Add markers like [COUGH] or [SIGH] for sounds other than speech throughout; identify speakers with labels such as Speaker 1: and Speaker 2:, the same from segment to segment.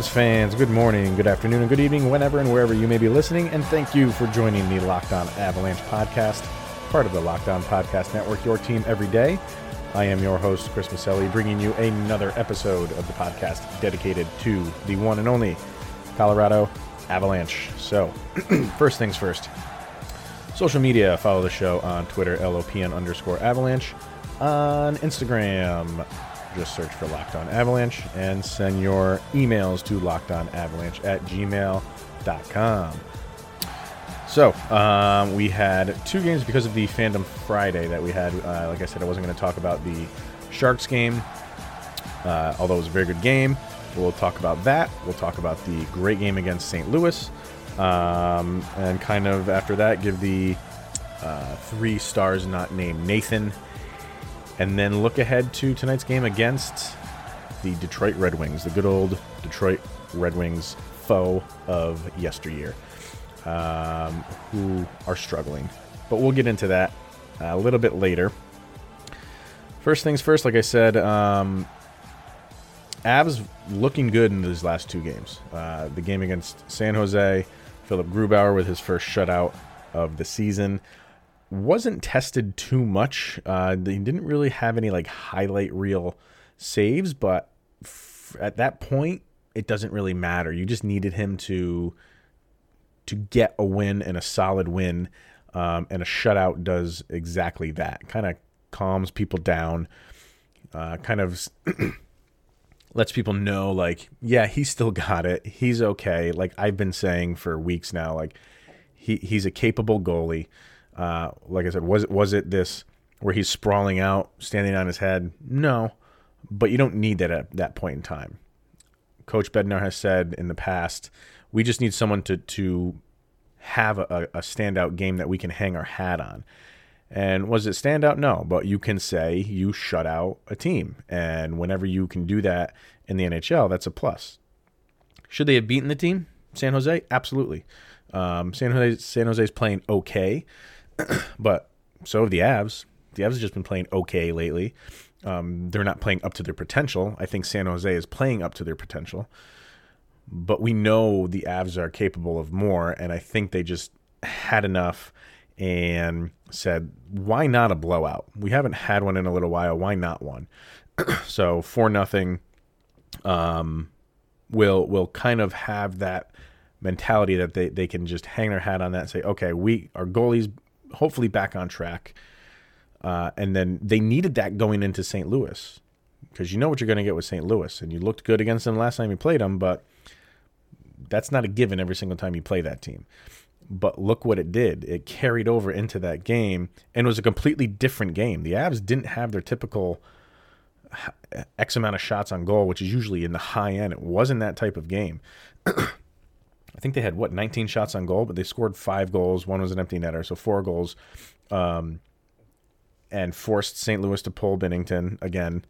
Speaker 1: All right, Avs fans, good morning, good afternoon, and good evening, whenever and wherever you may be listening. And thank you for joining the Locked On Avalanche podcast, part of the Locked On Podcast Network, your team every day. I am your host, Chris Maselli, bringing you another episode of the podcast dedicated to the one and only Colorado Avalanche. So, [CLEARS THROAT] first things first social media, follow the show on Twitter, LOPN underscore avalanche, on Instagram, just search for Locked On Avalanche and send your emails to lockedonavalanche at gmail.com. So, um, we had two games because of the Fandom Friday that we had. Uh, like I said, I wasn't going to talk about the Sharks game, uh, although it was a very good game. We'll talk about that. We'll talk about the great game against St. Louis. Um, and kind of after that, give the uh, three stars not named Nathan and then look ahead to tonight's game against the Detroit Red Wings, the good old Detroit Red Wings foe of yesteryear, um, who are struggling. But we'll get into that a little bit later. First things first, like I said, um, Avs looking good in these last two games. Uh, the game against San Jose, Philipp Grubauer with his first shutout of the season wasn't tested too much. Uh, they didn't really have any like highlight reel saves, but f- at that point, it doesn't really matter. You just needed him to to get a win and a solid win, um, and a shutout does exactly that. Kind of calms people down, uh, kind of [CLEARS THROAT] lets people know like, yeah, he still got it. He's okay. Like I've been saying for weeks now, like he he's a capable goalie. Uh, like I said, was it was it this where he's sprawling out, standing on his head? No, but you don't need that at that point in time. Coach Bednar has said in the past, we just need someone to to have a, a standout game that we can hang our hat on. And was it standout? No, but you can say you shut out a team, and whenever you can do that in the NHL, that's a plus. Should they have beaten the team, San Jose? Absolutely. Um, San Jose San Jose's playing okay. [CLEARS THROAT] but so have the Avs. The Avs have just been playing okay lately. Um, they're not playing up to their potential. I think San Jose is playing up to their potential. But we know the Avs are capable of more, and I think they just had enough and said, "Why not a blowout? We haven't had one in a little while. Why not one?" [CLEARS THROAT] so for nothing. Um, will will kind of have that mentality that they, they can just hang their hat on that and say, okay, we our goalies hopefully back on track. Uh, and then they needed that going into St. Louis because you know what you're going to get with St. Louis, and you looked good against them last time you played them, but that's not a given every single time you play that team. But look what it did. It carried over into that game and was a completely different game. The Avs didn't have their typical X amount of shots on goal, which is usually in the high end. It wasn't that type of game. I think they had what 19 shots on goal, but they scored five goals. One was an empty netter, so four goals, um, and forced St. Louis to pull Binnington again.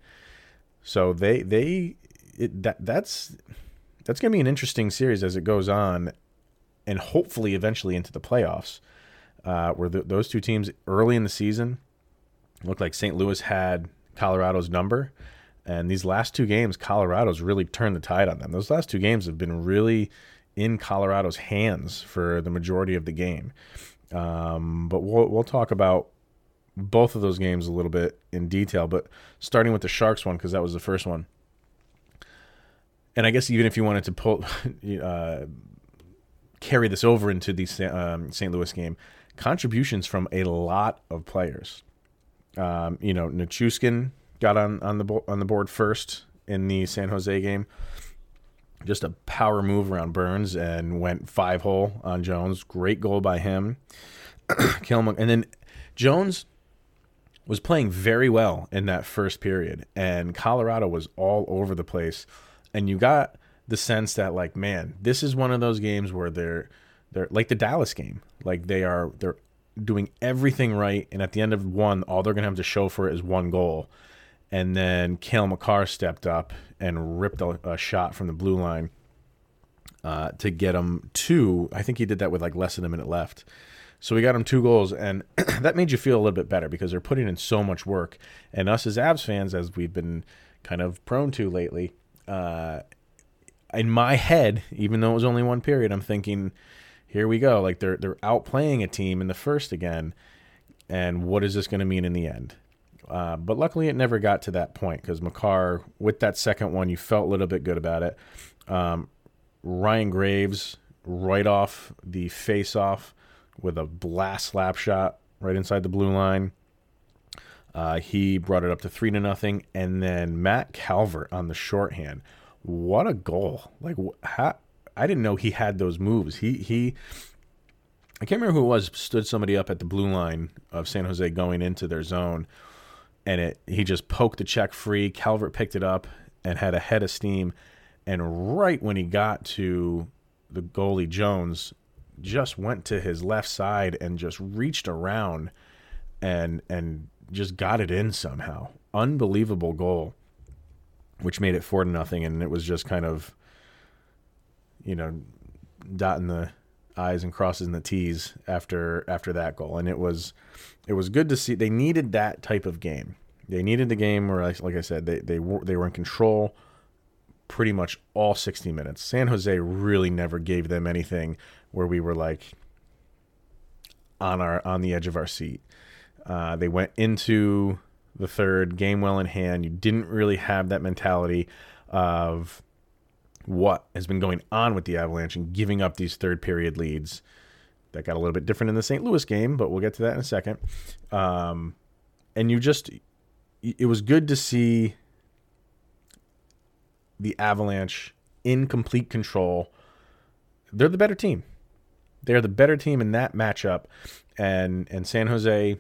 Speaker 1: So they they it, that that's that's going to be an interesting series as it goes on, and hopefully eventually into the playoffs, uh, where the, those two teams early in the season looked like St. Louis had Colorado's number. And these last two games, Colorado's really turned the tide on them. Those last two games have been really in Colorado's hands for the majority of the game. Um, but we'll, we'll talk about both of those games a little bit in detail. But starting with the Sharks one, because that was the first one. And I guess even if you wanted to pull, [LAUGHS] uh, carry this over into the um, St. Louis game, contributions from a lot of players. Um, you know, Nichushkin got on on the bo- on the board first in the San Jose game just a power move around Burns and went five hole on Jones. Great goal by him. [CLEARS THROAT] Kilm- and then Jones was playing very well in that first period, and Colorado was all over the place. And you got the sense that like, man, this is one of those games where they're they're like the Dallas game. Like they are they're doing everything right, and at the end of one, all they're gonna have to show for it is one goal and then Cale Makar stepped up and ripped a, a shot from the blue line uh, to get him two. I think he did that with like less than a minute left. So we got him two goals, and [CLEARS THROAT] that made you feel a little bit better because they're putting in so much work. And us as Avs fans, as we've been kind of prone to lately, uh, in my head, even though it was only one period, I'm thinking, here we go. Like they're they're outplaying a team in the first again, and what is this going to mean in the end? Uh, but luckily, it never got to that point because Makar, with that second one, you felt a little bit good about it. Um, Ryan Graves, right off the face off with a blast slap shot right inside the blue line. Uh, he brought it up to three to nothing, and then Matt Calvert on the shorthand. What a goal! Like, how, I didn't know he had those moves. He he I can't remember who it was stood somebody up at the blue line of San Jose going into their zone, and it he just poked the check free. Calvert picked it up and had a head of steam, and right when he got to the goalie Jones, just went to his left side and just reached around, and and just got it in somehow. Unbelievable goal, which made it four to nothing, and it was just kind of, you know, dotting the I's and crossing the T's after after that goal, and it was it was good to see. They needed that type of game. They needed the game where, like I said, they they were they were in control pretty much all 60 minutes. San Jose really never gave them anything where we were like on our on the edge of our seat. Uh, they went into the third game well in hand. You didn't really have that mentality of what has been going on with the Avalanche and giving up these third period leads. That got a little bit different in the St. Louis game, but we'll get to that in a second. Um, and you just, it was good to see the Avalanche in complete control. They're the better team. They're the better team in that matchup, and and San Jose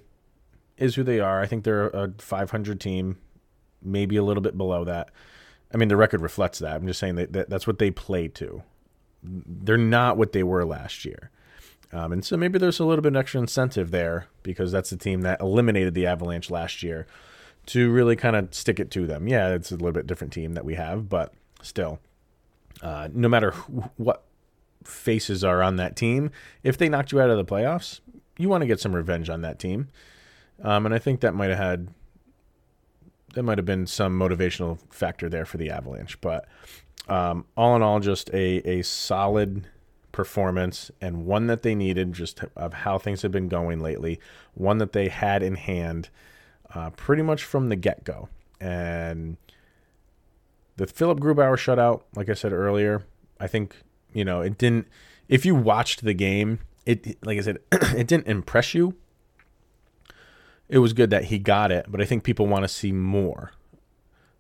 Speaker 1: is who they are. I think they're a 500 team, maybe a little bit below that. I mean, the record reflects that. I'm just saying that, that that's what they play to. They're not what they were last year. Um, and so maybe there's a little bit of extra incentive there because that's the team that eliminated the Avalanche last year to really kind of stick it to them. Yeah, it's a little bit different team that we have, but still, uh, no matter who, what faces are on that team, if they knocked you out of the playoffs, you want to get some revenge on that team. Um, and I think that might have had that might have been some motivational factor there for the Avalanche. But um, all in all, just a, a solid performance and one that they needed just of how things have been going lately, one that they had in hand uh, pretty much from the get go. And the Philipp Grubauer shutout, like I said earlier, I think, you know, it didn't, if you watched the game, it, like I said, [CLEARS THROAT] it didn't impress you it was good that he got it, but I think people want to see more.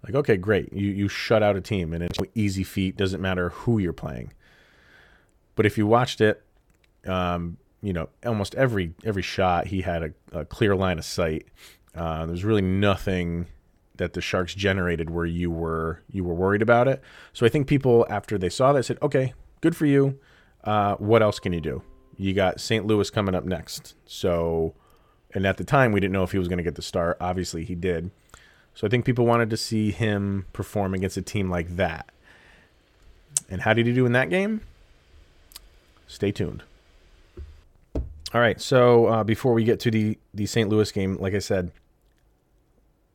Speaker 1: Like, okay, great, you you shut out a team, and it's easy feat. Doesn't matter who you're playing. But if you watched it, um, you know, almost every every shot he had a, a clear line of sight. Uh, there's really nothing that the Sharks generated where you were you were worried about it. So I think people after they saw that said, okay, good for you. Uh, what else can you do? You got St. Louis coming up next, so and at the time, we didn't know if he was going to get the start. Obviously, he did. So I think people wanted to see him perform against a team like that. And how did he do in that game? Stay tuned. All right. So uh, before we get to the the St. Louis game, like I said,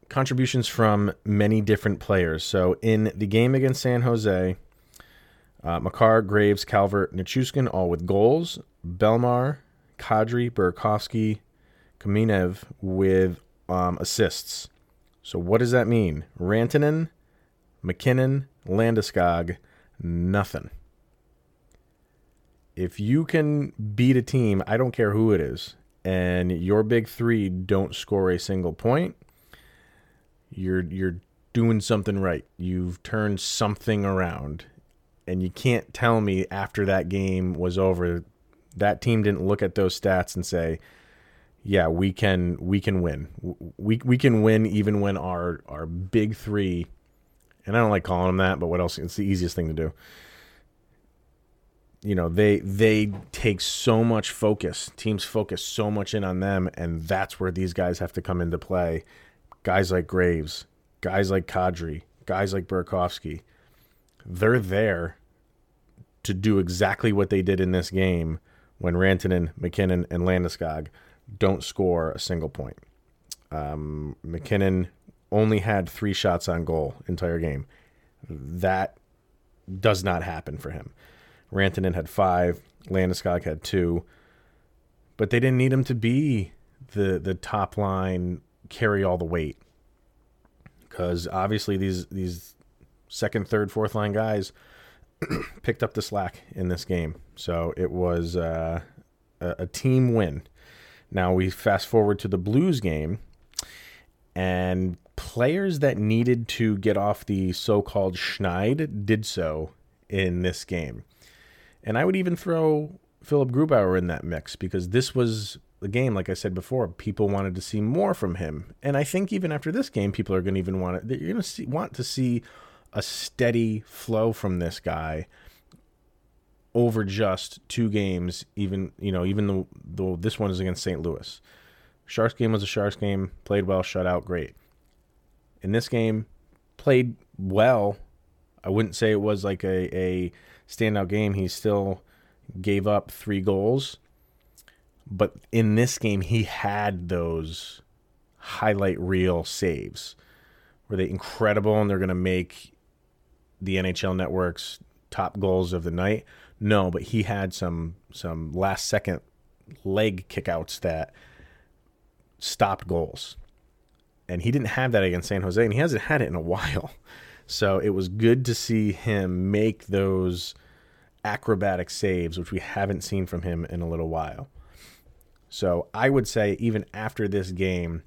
Speaker 1: contributions from many different players. So in the game against San Jose, uh, Makar, Graves, Calvert, Nichushkin all with goals. Bellemare, Kadri, Burakovsky, Kamenev with um, assists. So what does that mean? Rantanen, MacKinnon, Landeskog, nothing. If you can beat a team, I don't care who it is, and your big three don't score a single point, you're you're doing something right. You've turned something around. And you can't tell me after that game was over that team didn't look at those stats and say, yeah, we can we can win. We we can win even when our our big three, and I don't like calling them that, but what else? It's the easiest thing to do. You know, they they take so much focus. Teams focus so much in on them, and that's where these guys have to come into play. Guys like Graves, guys like Kadri, guys like Burakovsky, they're there to do exactly what they did in this game when Rantanen, MacKinnon, and Landeskog don't score a single point. Um, MacKinnon only had three shots on goal entire game. That does not happen for him. Rantanen had five, Landeskog had two, but they didn't need him to be the the top line carry all the weight because obviously these these second, third, fourth line guys [CLEARS THROAT] picked up the slack in this game. So it was uh, a, a team win. Now we fast forward to the Blues game, and players that needed to get off the so-called schneid did so in this game. And I would even throw Philipp Grubauer in that mix because this was the game, like I said before, people wanted to see more from him, and I think even after this game, people are going to even want to. You're going to want to see a steady flow from this guy over just two games. Even you know, even though, this one is against St. Louis, Sharks game was a Sharks game. Played well, shut out, great. In this game, played well. I wouldn't say it was like a, a standout game. He still gave up three goals but in this game, he had those highlight reel saves. Were they incredible and they're going to make the NHL network's top goals of the night? No, but he had some some last second leg kickouts that stopped goals. And he didn't have that against San Jose, and he hasn't had it in a [LAUGHS] while. So it was good to see him make those acrobatic saves, which we haven't seen from him in a little while. So I would say, even after this game,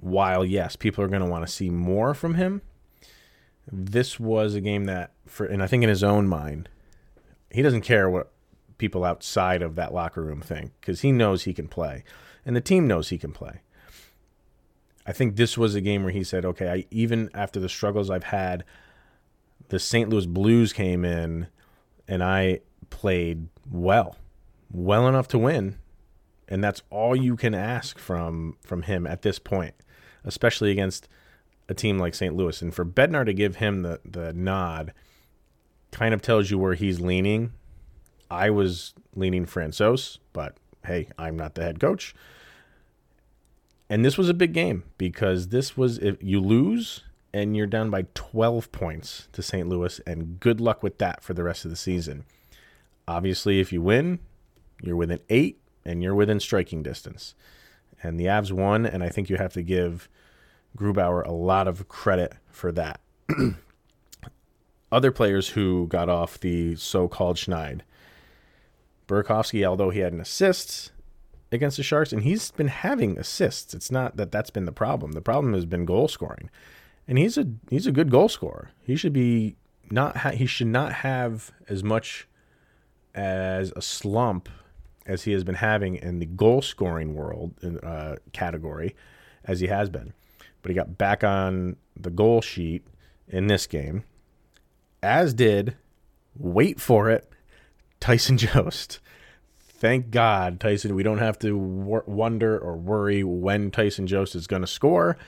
Speaker 1: while yes, people are going to want to see more from him, this was a game that, for and I think in his own mind, he doesn't care what people outside of that locker room think because he knows he can play, and the team knows he can play. I think this was a game where he said, "Okay, I, even after the struggles I've had, the St. Louis Blues came in, and I played well, well enough to win." and that's all you can ask from from him at this point, especially against a team like St. Louis. And for Bednar to give him the the nod, kind of tells you where he's leaning. I was leaning Francouz, but hey, I'm not the head coach. And this was a big game because this was if you lose and you're down by 12 points to St. Louis, and good luck with that for the rest of the season. Obviously, if you win, you're within eight and you're within striking distance. And the Avs won, and I think you have to give Grubauer a lot of credit for that. [CLEARS THROAT] Other players who got off the so-called Schneid. Burakovsky, although he had an assist against the Sharks, and he's been having assists. It's not that that's been the problem. The problem has been goal scoring, and he's a he's a good goal scorer. He should be not ha- he should not have as much as a slump as he has been having in the goal scoring world uh, category as he has been. But he got back on the goal sheet in this game, as did, wait for it, Tyson [LAUGHS] Jost. Thank God, Tyson, we don't have to wonder or worry when Tyson Jost is going to score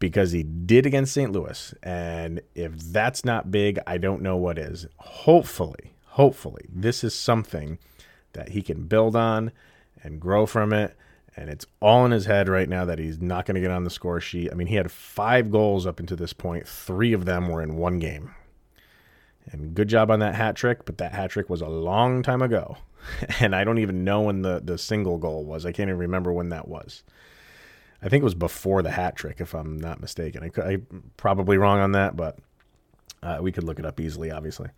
Speaker 1: because he did against St. Louis. And if that's not big, I don't know what is. Hopefully, hopefully, this is something that he can build on and grow from it. And it's all in his head right now that he's not going to get on the score sheet. I mean, he had five goals up until this point, three of them were in one game. And good job on that hat trick, but that hat trick was a long time ago. [LAUGHS] and I don't even know when the, the single goal was. I can't even remember when that was. I think it was before the hat trick, if I'm not mistaken. I, I probably wrong on that, but uh, we could look it up easily, obviously.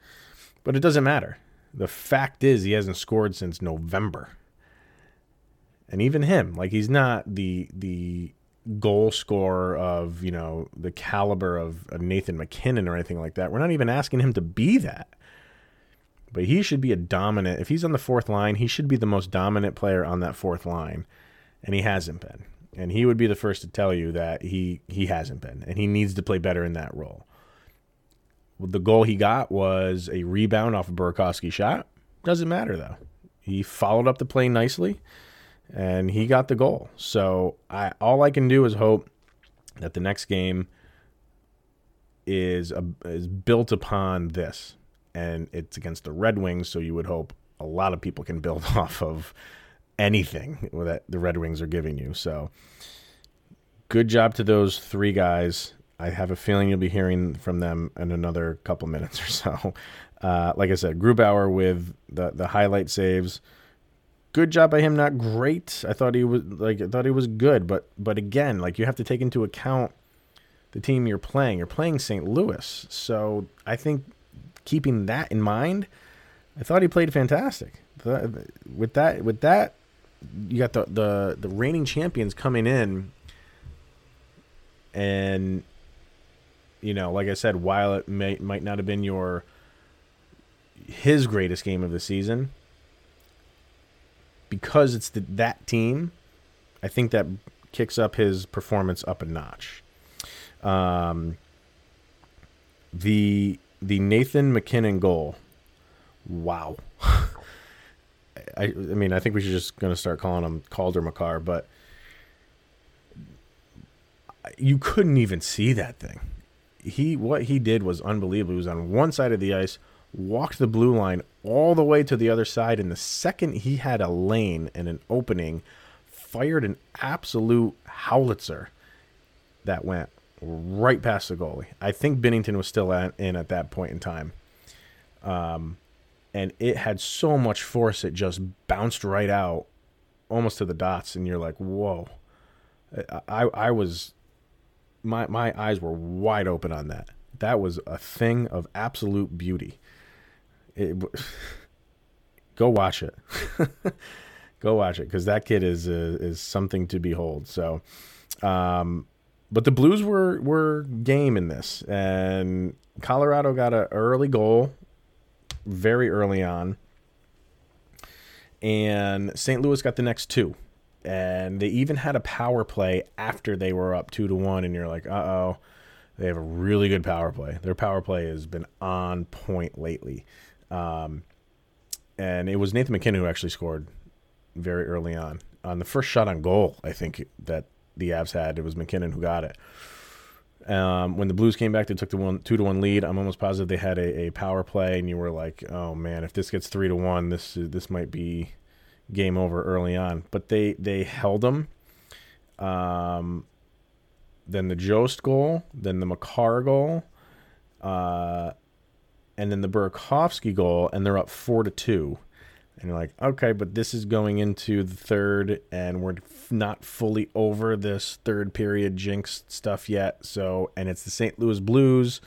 Speaker 1: But it doesn't matter. The fact is, he hasn't scored since November. And even him, like he's not the the goal scorer of you know the caliber of, Nathan MacKinnon or anything like that. We're not even asking him to be that. But he should be a dominant. If he's on the fourth line, he should be the most dominant player on that fourth line, and he hasn't been. And he would be the first to tell you that he he hasn't been, and he needs to play better in that role. The goal he got was a rebound off a Burakovsky shot. Doesn't matter though. He followed up the play nicely, and he got the goal. So I all I can do is hope that the next game is a, is built upon this, and it's against the Red Wings. So you would hope a lot of people can build [LAUGHS] off of anything that the Red Wings are giving you. So good job to those three guys. I have a feeling you'll be hearing from them in another couple minutes or so. [LAUGHS] Uh, like I said, Grubauer with the the highlight saves. Good job by him. Not great. I thought he was like I thought he was good, but but again, like you have to take into account the team you're playing. You're playing St. Louis, so I think keeping that in mind, I thought he played fantastic. With that, with that, you got the the the reigning champions coming in, and you know, like I said, while it may might not have been your his greatest game of the season, because it's the, that team, I think that kicks up his performance up a notch. Um, the the Nathan MacKinnon goal, wow. [LAUGHS] I, I mean, I think we should just gonna start calling him Calder Makar, but you couldn't even see that thing. He what he did was unbelievable. He was on one side of the ice, walked the blue line all the way to the other side, and the second he had a lane and an opening, fired an absolute howitzer that went right past the goalie. I think Binnington was still at, in at that point in time. Um, and it had so much force it just bounced right out almost to the dots and you're like whoa i i was my my eyes were wide open on that that was a thing of absolute beauty it, [LAUGHS] go watch it [LAUGHS] go watch it because that kid is uh, is something to behold so um but the blues were were game in this and colorado got an early goal very early on. And St. Louis got the next two. And they even had a power play after they were up two to one. And you're like, uh oh, they have a really good power play. Their power play has been on point lately. Um, and it was Nathan MacKinnon who actually scored very early on. On the first shot on goal, I think that the Avs had, it was MacKinnon who got it. Um, when the Blues came back, they took the one two to one lead. I'm almost positive they had a, a power play, and you were like, "Oh man, if this gets three to one, this this might be game over early on." But they they held them. Um, then the Jost goal, then the Makar goal, uh, and then the Burakovsky goal, and they're up four to two and you're like, okay, but this is going into the third, and we're not fully over this third period jinx stuff yet. So, and it's the St. Louis Blues.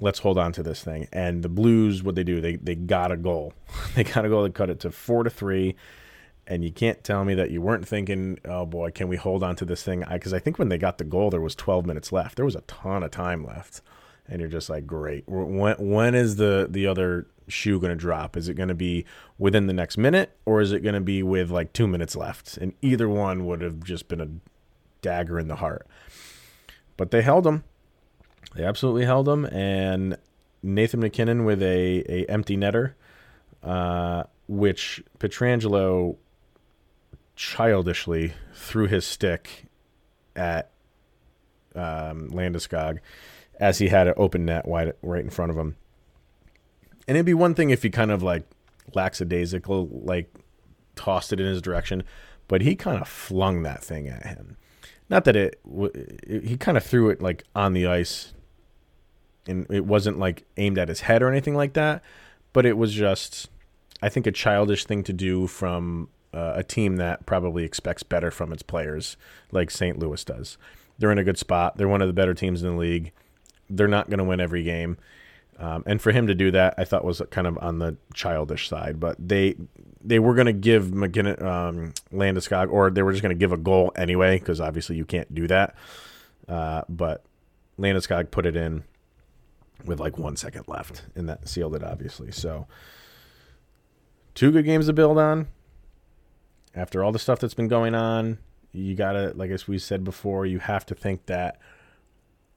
Speaker 1: Let's hold on to this thing. And the Blues, what they do, they they got a goal. [LAUGHS] they got a goal to cut it to four to three. And you can't tell me that you weren't thinking, oh boy, can we hold on to this thing? Because I, I think when they got the goal, there was 12 minutes left. There was a ton of time left and you're just like, great. When when is the the other shoe going to drop? Is it going to be within the next minute, or is it going to be with like two minutes left? And either one would have just been a dagger in the heart. But they held them. They absolutely held them, and Nathan MacKinnon with a a empty netter, uh, which Pietrangelo childishly threw his stick at um, Landeskog as he had an open net wide right in front of him. And it'd be one thing if he kind of like lackadaisical, like tossed it in his direction, but he kind of flung that thing at him. Not that it, he kind of threw it like on the ice, and it wasn't like aimed at his head or anything like that, but it was just, I think, a childish thing to do from uh, a team that probably expects better from its players, like St. Louis does. They're in a good spot. They're one of the better teams in the league they're not going to win every game. Um, and for him to do that, I thought was kind of on the childish side. But they they were going to give McGinn, um, Landeskog, or they were just going to give a goal anyway, because obviously you can't do that. Uh, but Landeskog put it in with like one second left, and that sealed it, obviously. So two good games to build on. After all the stuff that's been going on, you gotta, like as we said before, you have to think that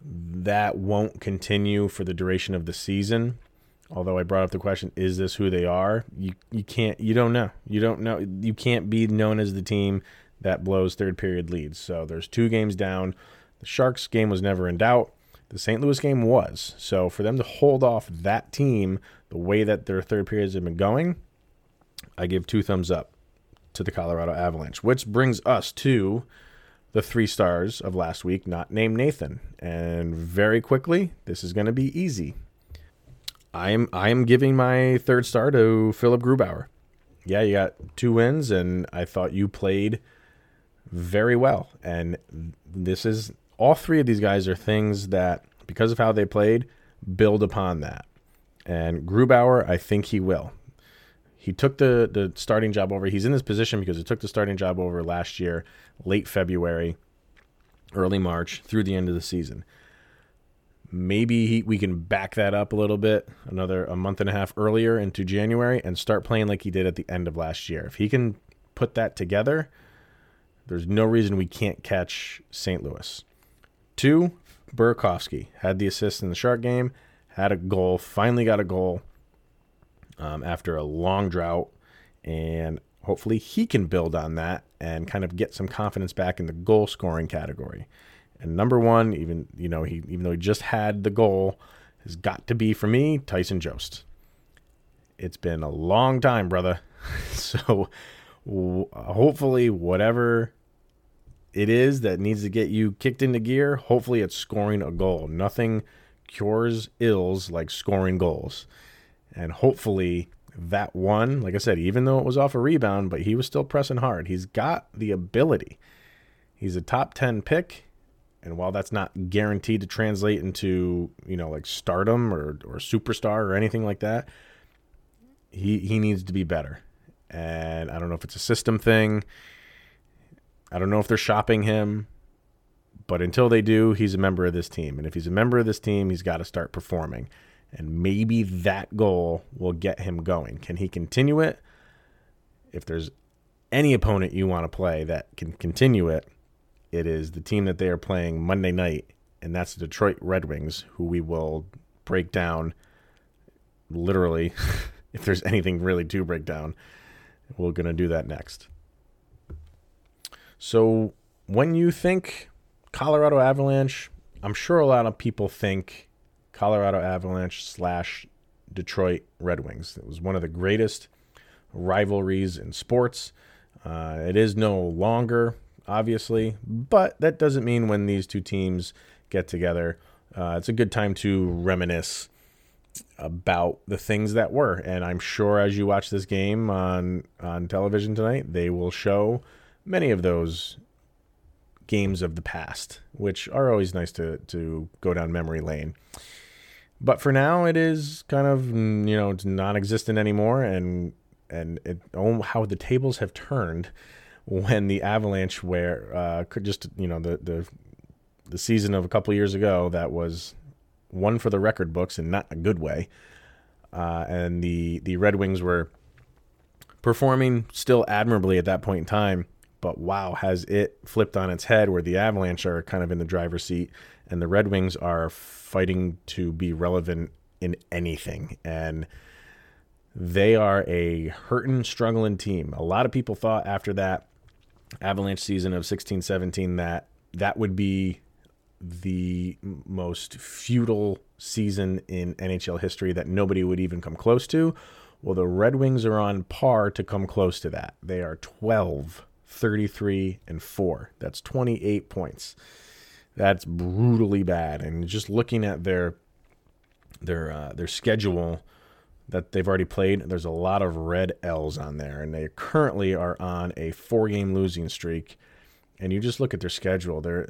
Speaker 1: that won't continue for the duration of the season. Although I brought up the question, is this who they are? You you can't you don't know. You don't know you can't be known as the team that blows third period leads. So there's two games down. The Sharks game was never in doubt. The St. Louis game was. So for them to hold off that team the way that their third periods have been going, I give two thumbs up to the Colorado Avalanche, which brings us to the three stars of last week not named Nathan. And very quickly, this is going to be easy. I am I am giving my third star to Philipp Grubauer. Yeah, you got two wins, and I thought you played very well. And this is all three of these guys are things that, because of how they played, build upon that. And Grubauer, I think he will. He took the the starting job over. He's in this position because he took the starting job over last year, late February, early March, through the end of the season. Maybe he, we can back that up a little bit, another a month and a half earlier into January, and start playing like he did at the end of last year. If he can put that together, there's no reason we can't catch St. Louis. Two, Burakovsky had the assist in the Shark game, had a goal, finally got a goal um, after a long drought, and hopefully he can build on that and kind of get some confidence back in the goal scoring category. And number one, even you know he even though he just had the goal, has got to be for me Tyson Jost. It's been a long time, brother. [LAUGHS] so w- hopefully whatever it is that needs to get you kicked into gear, hopefully it's scoring a goal. Nothing cures ills like scoring goals. And hopefully that one, like I said, even though it was off a rebound, but he was still pressing hard. He's got the ability. He's a top 10 pick. And while that's not guaranteed to translate into, you know, like stardom or, or superstar or anything like that, he, he needs to be better. And I don't know if it's a system thing. I don't know if they're shopping him, but until they do, he's a member of this team. And if he's a member of this team, he's got to start performing. And maybe that goal will get him going. Can he continue it? If there's any opponent you want to play that can continue it, it is the team that they are playing Monday night, and that's the Detroit Red Wings, who we will break down literally. [LAUGHS] if there's anything really to break down, we're going to do that next. So when you think Colorado Avalanche, I'm sure a lot of people think Colorado Avalanche slash Detroit Red Wings. It was one of the greatest rivalries in sports. Uh, it is no longer, obviously, but that doesn't mean when these two teams get together, uh, it's a good time to reminisce about the things that were. And I'm sure as you watch this game on on television tonight, they will show many of those games of the past, which are always nice to to go down memory lane. But for now, it is kind of you know it's non-existent anymore, and and it, oh, how the tables have turned when the Avalanche where uh, could just you know the the the season of a couple years ago that was one for the record books and not a good way, uh, and the the Red Wings were performing still admirably at that point in time but wow, has it flipped on its head where the Avalanche are kind of in the driver's seat and the Red Wings are fighting to be relevant in anything. And they are a hurting, struggling team. A lot of people thought after that Avalanche season of 16 17 that that would be the most futile season in NHL history that nobody would even come close to. Well, the Red Wings are on par to come close to that. They are 12 33 and 4. That's 28 points. That's brutally bad. And just looking at their their uh, their schedule that they've already played, there's a lot of red L's on there, and they currently are on a four-game losing streak. And you just look at their schedule; they're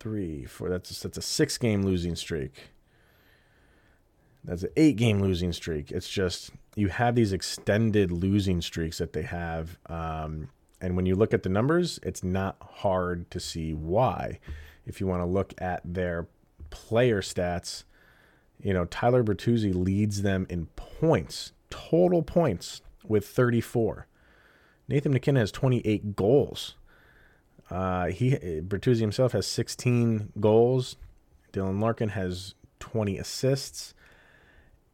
Speaker 1: three, four. That's that's a six-game losing streak. That's an eight-game losing streak. It's just you have these extended losing streaks that they have. Um, and when you look at the numbers, it's not hard to see why. If you want to look at their player stats, you know, Tyler Bertuzzi leads them in points, total points, with 34. Nathan MacKinnon has 28 goals. Uh, he Bertuzzi himself has 16 goals. Dylan Larkin has 20 assists.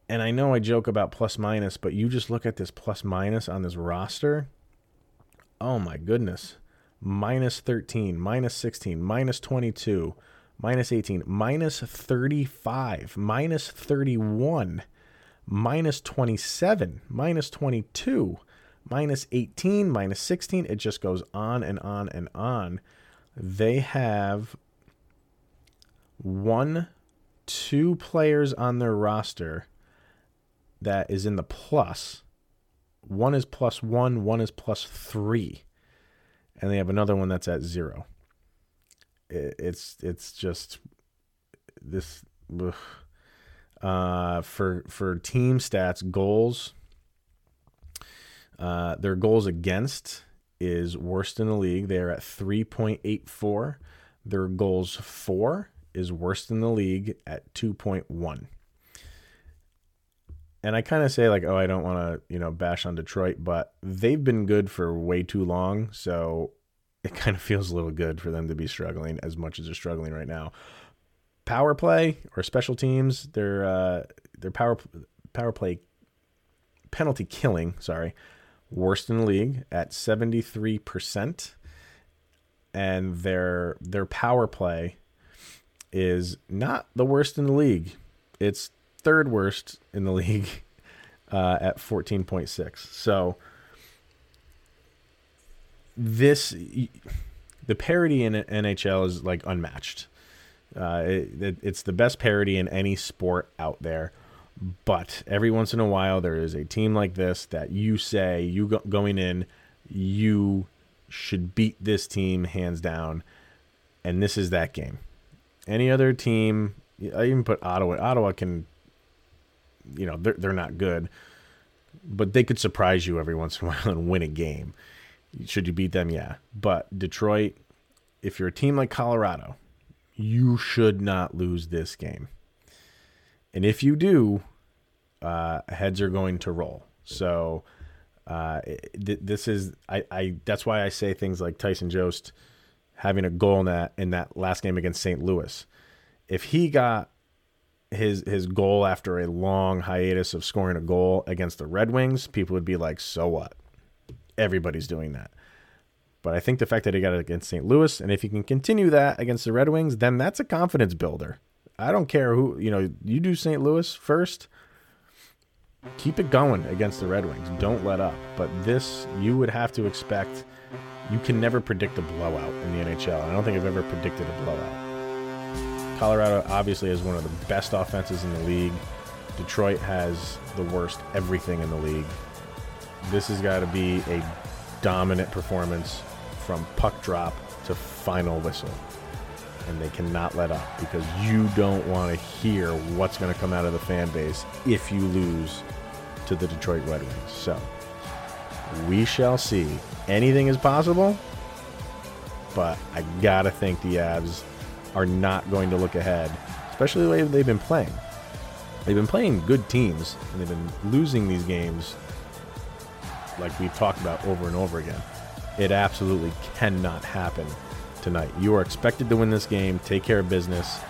Speaker 1: And I know I joke about plus minus, but you just look at this plus minus on this roster oh my goodness, minus 13, minus 16, minus 22, minus 18, minus 35, minus 31, minus 27, minus 22, minus 18, minus 16. It just goes on and on and on. they have one, two players on their roster that is in the plus. One is plus one, one is plus three, and they have another one that's at zero. It's it's just this. Uh, for for team stats, goals. Uh, their goals against is worst in the league. They are at 3.84. Their goals for is worst in the league at 2.1. And I kind of say like, oh, I don't want to, you know, bash on Detroit, but they've been good for way too long, so it kind of feels a little good for them to be struggling as much as they're struggling right now. Power play or special teams, their uh, their power power play penalty killing, sorry, worst in the league at 73%. And their their power play is not the worst in the league. It's third worst in the [LAUGHS] league uh, at 14.6. So this the parity in NHL is like unmatched. Uh, it, it, it's the best parity in any sport out there. But every once in a while, there is a team like this that you say you go, going in, you should beat this team hands down, and this is that game. Any other team, I even put Ottawa. Ottawa can, you know, they're they're not good, but they could surprise you every once in a [LAUGHS] while and win a game. Should you beat them? Yeah. But Detroit, if you're a team like Colorado, you should not lose this game. And if you do, uh, heads are going to roll. So uh, th- this is I, I that's why I say things like Tyson Jost having a goal in that in that last game against St. Louis. If he got his his goal after a long hiatus of scoring a goal against the Red Wings, people would be like, "So what?" Everybody's doing that. But I think the fact that he got it against St. Louis, and if he can continue that against the Red Wings, then that's a confidence builder. I don't care who, you know, you do St. Louis first, keep it going against the Red Wings. Don't let up. But this, you would have to expect. You can never predict a blowout in the NHL. I don't think I've ever predicted a blowout. Colorado obviously has one of the best offenses in the league. Detroit has the worst everything in the league. This has got to be a dominant performance from puck drop to final whistle. And they cannot let up because you don't want to hear what's going to come out of the fan base if you lose to the Detroit Red Wings. So we shall see. Anything is possible, but I got to think the Avs are not going to look ahead, especially the way they've been playing. They've been playing good teams, and they've been losing these games like we've talked about over and over again. It absolutely cannot happen tonight. You are expected to win this game, take care of business,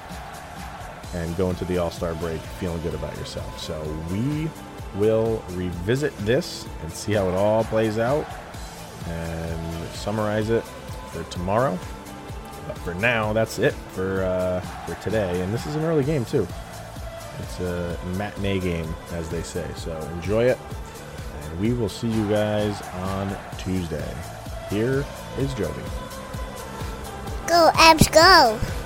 Speaker 1: and go into the All Star break feeling good about yourself. So we will revisit this and see how it all plays out and summarize it for tomorrow. But for now, that's it for uh, for today. And this is an early game too. It's a matinee game, as they say. So enjoy it, and we will see you guys on Tuesday. Here is Jovi.
Speaker 2: Go, Avs, go!